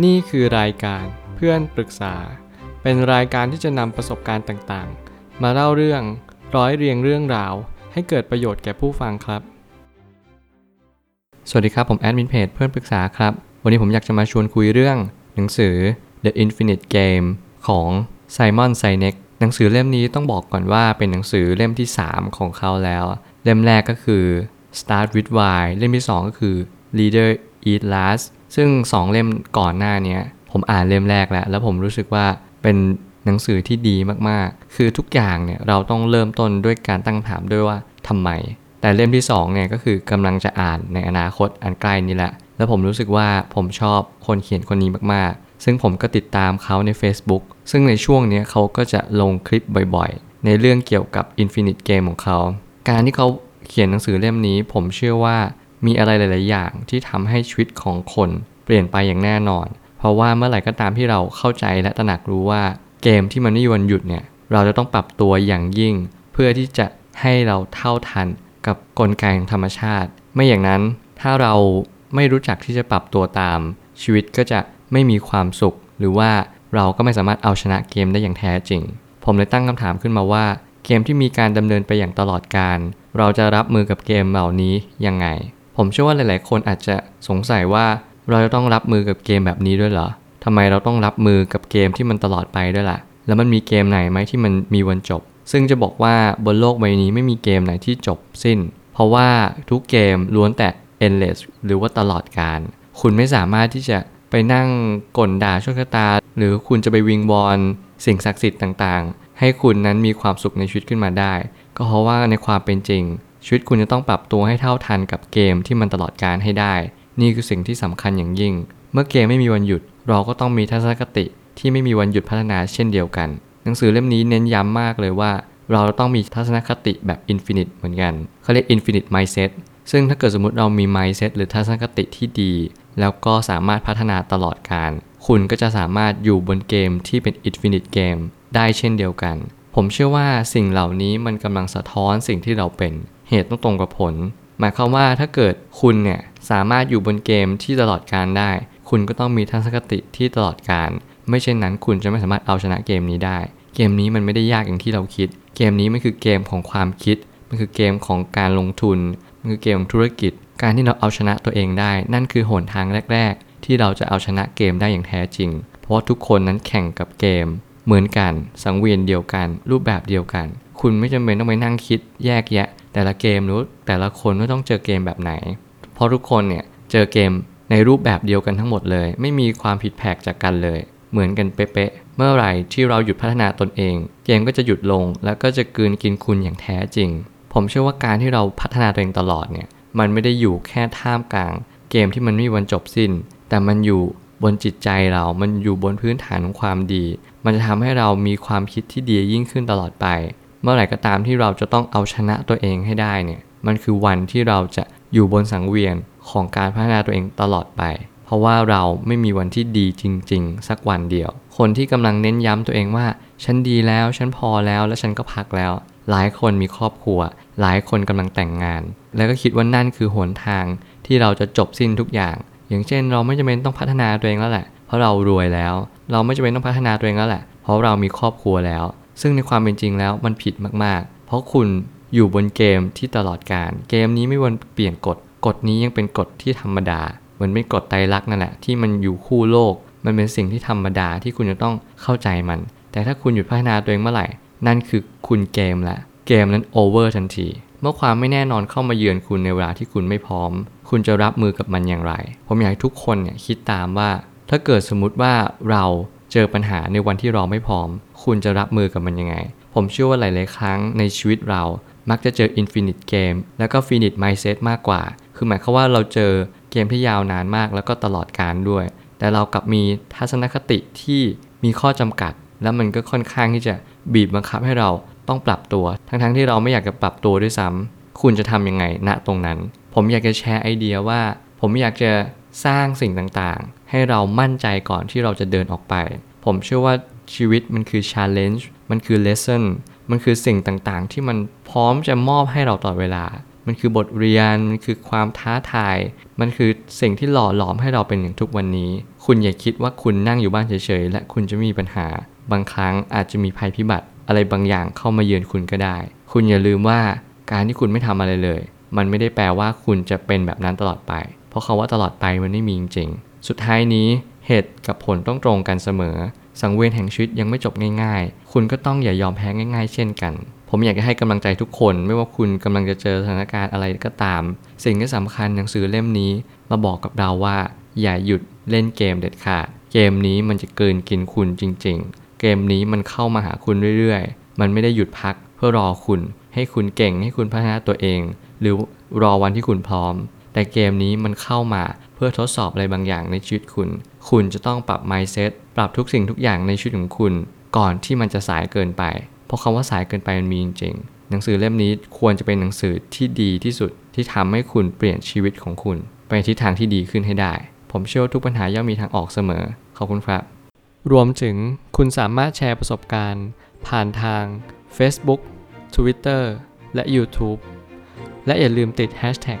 นี่คือรายการเพื่อนปรึกษา เป็นรายการที่จะนำประสบการณ์ต่างๆ มาเล่าเรื่องร้อยเรียงเรื่องราว ให้เกิดประโยชน์แก่ผู้ฟังครับ สวัสดีครับ ผมแอดมินเพจเพื่อนปรึกษาครับ วันนี้ผมอยากจะมาชวนคุยเรื่อง หนังสือ The Infinite Game ของไซมอนไซเน็กหนังสือเล่มนี้ต้องบอกก่อนว่าเป็นหนังสือเล่มที่ 3 ของเขาแล้ว เล่มแรกก็คือ Start with Why เล่มที่ 2 ก็คือ Leader Eat Last ซึ่ง2เล่มก่อนหน้านี้ผมอ่านเล่มแรกแล้ว แล้วผมรู้สึกว่าเป็นหนังสือที่ดีมากๆ คือทุกอย่างเนี่ยเราต้องเริ่มต้นด้วยการตั้งถามด้วยว่าทำไม แต่เล่มที่2เนี่ยก็คือกำลังจะอ่านในอนาคตอันใกล้นี้แหละ แล้วผมรู้สึกว่าผมชอบคนเขียนคนนี้มากๆ ซึ่งผมก็ติดตามเขาใน Facebook ซึ่งในช่วงนี้เขาก็จะลงคลิปบ่อยๆ ในเรื่องเกี่ยวกับ Infinite Game ของเขา การที่เขาเขียนหนังสือเล่มนี้ ผมเชื่อว่า มีอะไรหลาย ๆ อย่างที่ทำให้ชีวิตของคนเปลี่ยนไปอย่างแน่นอน เพราะว่าเมื่อไหร่ก็ตามที่เราเข้าใจและตระหนักรู้ว่าเกมที่มันไม่มีวันหยุดเนี่ยเราจะต้องปรับตัวอย่างยิ่ง เพื่อที่จะให้เราเท่าทันกับกลไกของธรรมชาติ ไม่อย่างนั้นถ้าเราไม่รู้จักที่จะปรับตัวตาม ชีวิตก็จะไม่มีความสุข หรือว่าเราก็ไม่สามารถเอาชนะเกมได้อย่างแท้จริง ผมเลยตั้งคำถามขึ้นมาว่า เกมที่มีการดำเนินไปอย่างตลอดการ เราจะรับมือกับเกมเหล่านี้ยังไง ผมเชื่อว่าหลาย ๆ คนอาจจะสงสัยว่าเราจะต้องรับมือกับเกมแบบนี้ด้วยเหรอทำไมเราต้องรับมือกับเกมที่มันตลอดไปด้วยล่ะ แล้วมันมีเกมไหนไหมที่มันมีวันจบ ซึ่งจะบอกว่าบนโลกใบนี้ไม่มีเกมไหนที่จบสิ้น เพราะว่าทุกเกมล้วนแต่ endless หรือว่าตลอดการ คุณไม่สามารถที่จะไปนั่งก่นด่าโชคชะตา หรือคุณจะไปวิงวอนสิ่งศักดิ์สิทธิ์ต่าง ๆ ให้คุณนั้นมีความสุขในชีวิตขึ้นมาได้ ก็เพราะว่าในความเป็นจริง ชีวิตคุณจะต้องปรับตัวให้เท่าทันกับเกมที่มันตลอดการให้ได้ นี่คือสิ่งที่สำคัญอย่างยิ่ง เมื่อเกมไม่มีวันหยุด เราก็ต้องมีทัศนคติที่ไม่มีวันหยุดพัฒนาเช่นเดียวกัน หนังสือเล่มนี้เน้นย้ำมากเลยว่า เราต้องมีทัศนคติแบบ infinite เหมือนกันเขาเรียก infinite mindset ซึ่งถ้าเกิดสมมติเรามี mindset หรือทัศนคติที่ดี แล้วก็สามารถพัฒนาตลอดการ คุณก็จะสามารถอยู่บนเกมที่เป็น infinite game ได้เช่นเดียวกัน ผมเชื่อว่าสิ่งเหล่านี้มันกำลังสะท้อนสิ่งที่เราเป็น เหตุต้องตรงกับผล หมายความว่าถ้าเกิดคุณเนี่ยสามารถอยู่บนเกมที่ตลอดการได้ คุณก็ต้องมีทัศนคติที่ตลอดการ ไม่เช่นนั้นคุณจะไม่สามารถเอาชนะเกมนี้ได้ เกมนี้มันไม่ได้ยากอย่างที่เราคิด เกมนี้มันคือเกมของความคิด มันคือเกมของการลงทุน มันคือเกมของธุรกิจ การที่เราเอาชนะตัวเองได้ นั่นคือหนทางแรก ๆ ที่เราจะเอาชนะเกมได้อย่างแท้จริง เพราะทุกคนนั้นแข่งกับเกม เหมือนกัน สังเวียนเดียวกัน รูปแบบเดียวกัน คุณไม่จำเป็นต้องไปนั่งคิดแยกแยะ แต่ละเกมหรือแต่ละคนว่าต้องเจอเกมแบบไหน เพราะทุกคนเนี่ยเจอเกมในรูปแบบเดียวกันทั้งหมดเลย ไม่มีความผิดแผกจากกันเลย เหมือนกันเป๊ะเมื่อไหร่ที่เราหยุดพัฒนาตนเอง เกมก็จะหยุดลง แล้วก็จะกืนกินคุณอย่างแท้จริง ผมเชื่อว่าการที่เราพัฒนาตัวเองตลอดเนี่ยมันไม่ได้อยู่แค่ท่ามกลาง เกมที่มันไม่มีวันจบสิ้น แต่มันอยู่บนจิตใจเรา มันอยู่บนพื้นฐานของความดี มันจะทำให้เรามีความคิดที่ดียิ่งขึ้นตลอดไป เมื่อไหร่ก็ตามที่เราจะต้องเอาชนะตัวเองให้ได้เนี่ย มันคือวันที่เราจะอยู่บนสังเวียนของการพัฒนาตัวเองตลอดไป เพราะว่าเราไม่มีวันที่ดีจริง ๆ สักวันเดียว คนที่กำลังเน้นย้ำตัวเองว่า ฉันดีแล้ว ฉันพอแล้ว และฉันก็พักแล้ว หลายคนมีครอบครัว หลายคนกำลังแต่งงาน แล้วก็คิดว่านั่นคือหนทางที่เราจะจบสิ้นทุกอย่าง อย่างเช่น เราไม่จำเป็นต้องพัฒนาตัวเองแล้วแหละ เพราะเรารวยแล้ว เราไม่จำเป็นต้องพัฒนาตัวเองแล้วแหละ เพราะเรามีครอบครัวแล้ว ซึ่งในความเป็นจริงแล้วมันผิดมากๆ เพราะคุณอยู่บนเกมที่ตลอดการ เกมนี้ไม่วนเปลี่ยนกฎ กฎนี้ยังเป็นกฎที่ธรรมดา เหมือนไม่กฎไตรลักษณ์นั่นแหละที่มันอยู่คู่โลก มันเป็นสิ่งที่ธรรมดาที่คุณจะต้องเข้าใจมัน แต่ถ้าคุณหยุดพัฒนาตัวเองเมื่อไหร่ นั่นคือคุณเกมละ เกมนั้นโอเวอร์ทันที เมื่อความไม่แน่นอนเข้ามาเยือนคุณในเวลาที่คุณไม่พร้อม คุณจะรับมือกับมันอย่างไร ผมอยากให้ทุกคนเนี่ยคิดตามว่า ถ้าเกิดสมมติว่าเรา เจอปัญหาในวันที่เราไม่พร้อม คุณจะรับมือกับมันยังไง ผมเชื่อว่าหลาย ๆ ครั้งในชีวิตเรา มักจะเจอ Infinite Game แล้วก็ Finite Mindset มากกว่า คือหมายความว่าเราเจอเกมที่ยาวนานมากแล้วก็ตลอดการด้วย แต่เรากลับมีทัศนคติที่มีข้อจำกัด แล้วมันก็ค่อนข้างที่จะบีบบังคับให้เราต้องปรับตัว ทั้งๆที่เราไม่อยากจะปรับตัวด้วยซ้ำคุณจะทำยังไงณตรงนั้น ผมอยากจะแชร์ไอเดียว่า ผมอยากจะ สร้างสิ่งต่างๆ ให้เรามั่นใจก่อนที่เราจะเดินออกไป ผมเชื่อว่าชีวิตมันคือ challenge มันคือ lesson มันคือสิ่งต่างๆ ที่มันพร้อมจะมอบให้เราตลอดเวลา มันคือบทเรียน มันคือความท้าทาย มันคือสิ่งที่หล่อหลอมให้เราเป็นอย่างทุกวันนี้ คุณอย่าคิดว่าคุณนั่งอยู่บ้านเฉยๆ และคุณจะม่มีปัญหา บางครั้งอาจจะมีภัยพิบัติ อะไรบางอย่างเข้ามาเยือนคุณก็ได้ คุณอย่าลืมว่าการที่คุณไม่ทำอะไรเลย มันไม่ได้แปลว่าคุณจะเป็นแบบนั้นตลอดไป เพราะคาว่าตลอดไปมันไม่มีจริงๆ สุดท้ายนี้เหตุกับผลต้องตรงกันเสมอ สังเวียนแห่งชีวิตยังไม่จบง่ายๆ คุณก็ต้องอย่ายอมแพ้ง่าย ๆ เช่นกัน ผมอยากจะให้กำลังใจทุกคน ไม่ว่าคุณกำลังจะเจอสถานการณ์อะไรก็ตาม สิ่งที่สำคัญหนังสือเล่มนี้ มาบอกกับเราว่า อย่าหยุดเล่นเกมเด็ดขาดเกมนี้มันจะเกินกินคุณจริง ๆ เกมนี้มันเข้ามาหาคุณเรื่อยๆ มันไม่ได้หยุดพักเพื่อรอคุณ ให้คุณเก่งให้คุณพัฒนาตัวเอง หรือรอวันที่คุณพร้อม แต่เกมนี้มันเข้ามาเพื่อทดสอบอะไรบางอย่างในชีวิตคุณ คุณจะต้องปรับ mindset ปรับทุกสิ่งทุกอย่างในชีวิตของคุณ ก่อนที่มันจะสายเกินไป เพราะคำว่าสายเกินไปมันมีจริงๆหนังสือเล่มนี้ควรจะเป็นหนังสือที่ดีที่สุดที่ทำให้คุณเปลี่ยนชีวิตของคุณ ไปในทิศทางที่ดีขึ้นให้ได้ ผมเชื่อว่าทุกปัญหาย่อมมีทางออกเสมอ ขอบคุณครับ รวมถึงคุณสามารถแชร์ประสบการณ์ ผ่านทาง Facebook Twitter และ YouTube และอย่าลืมติด Hashtag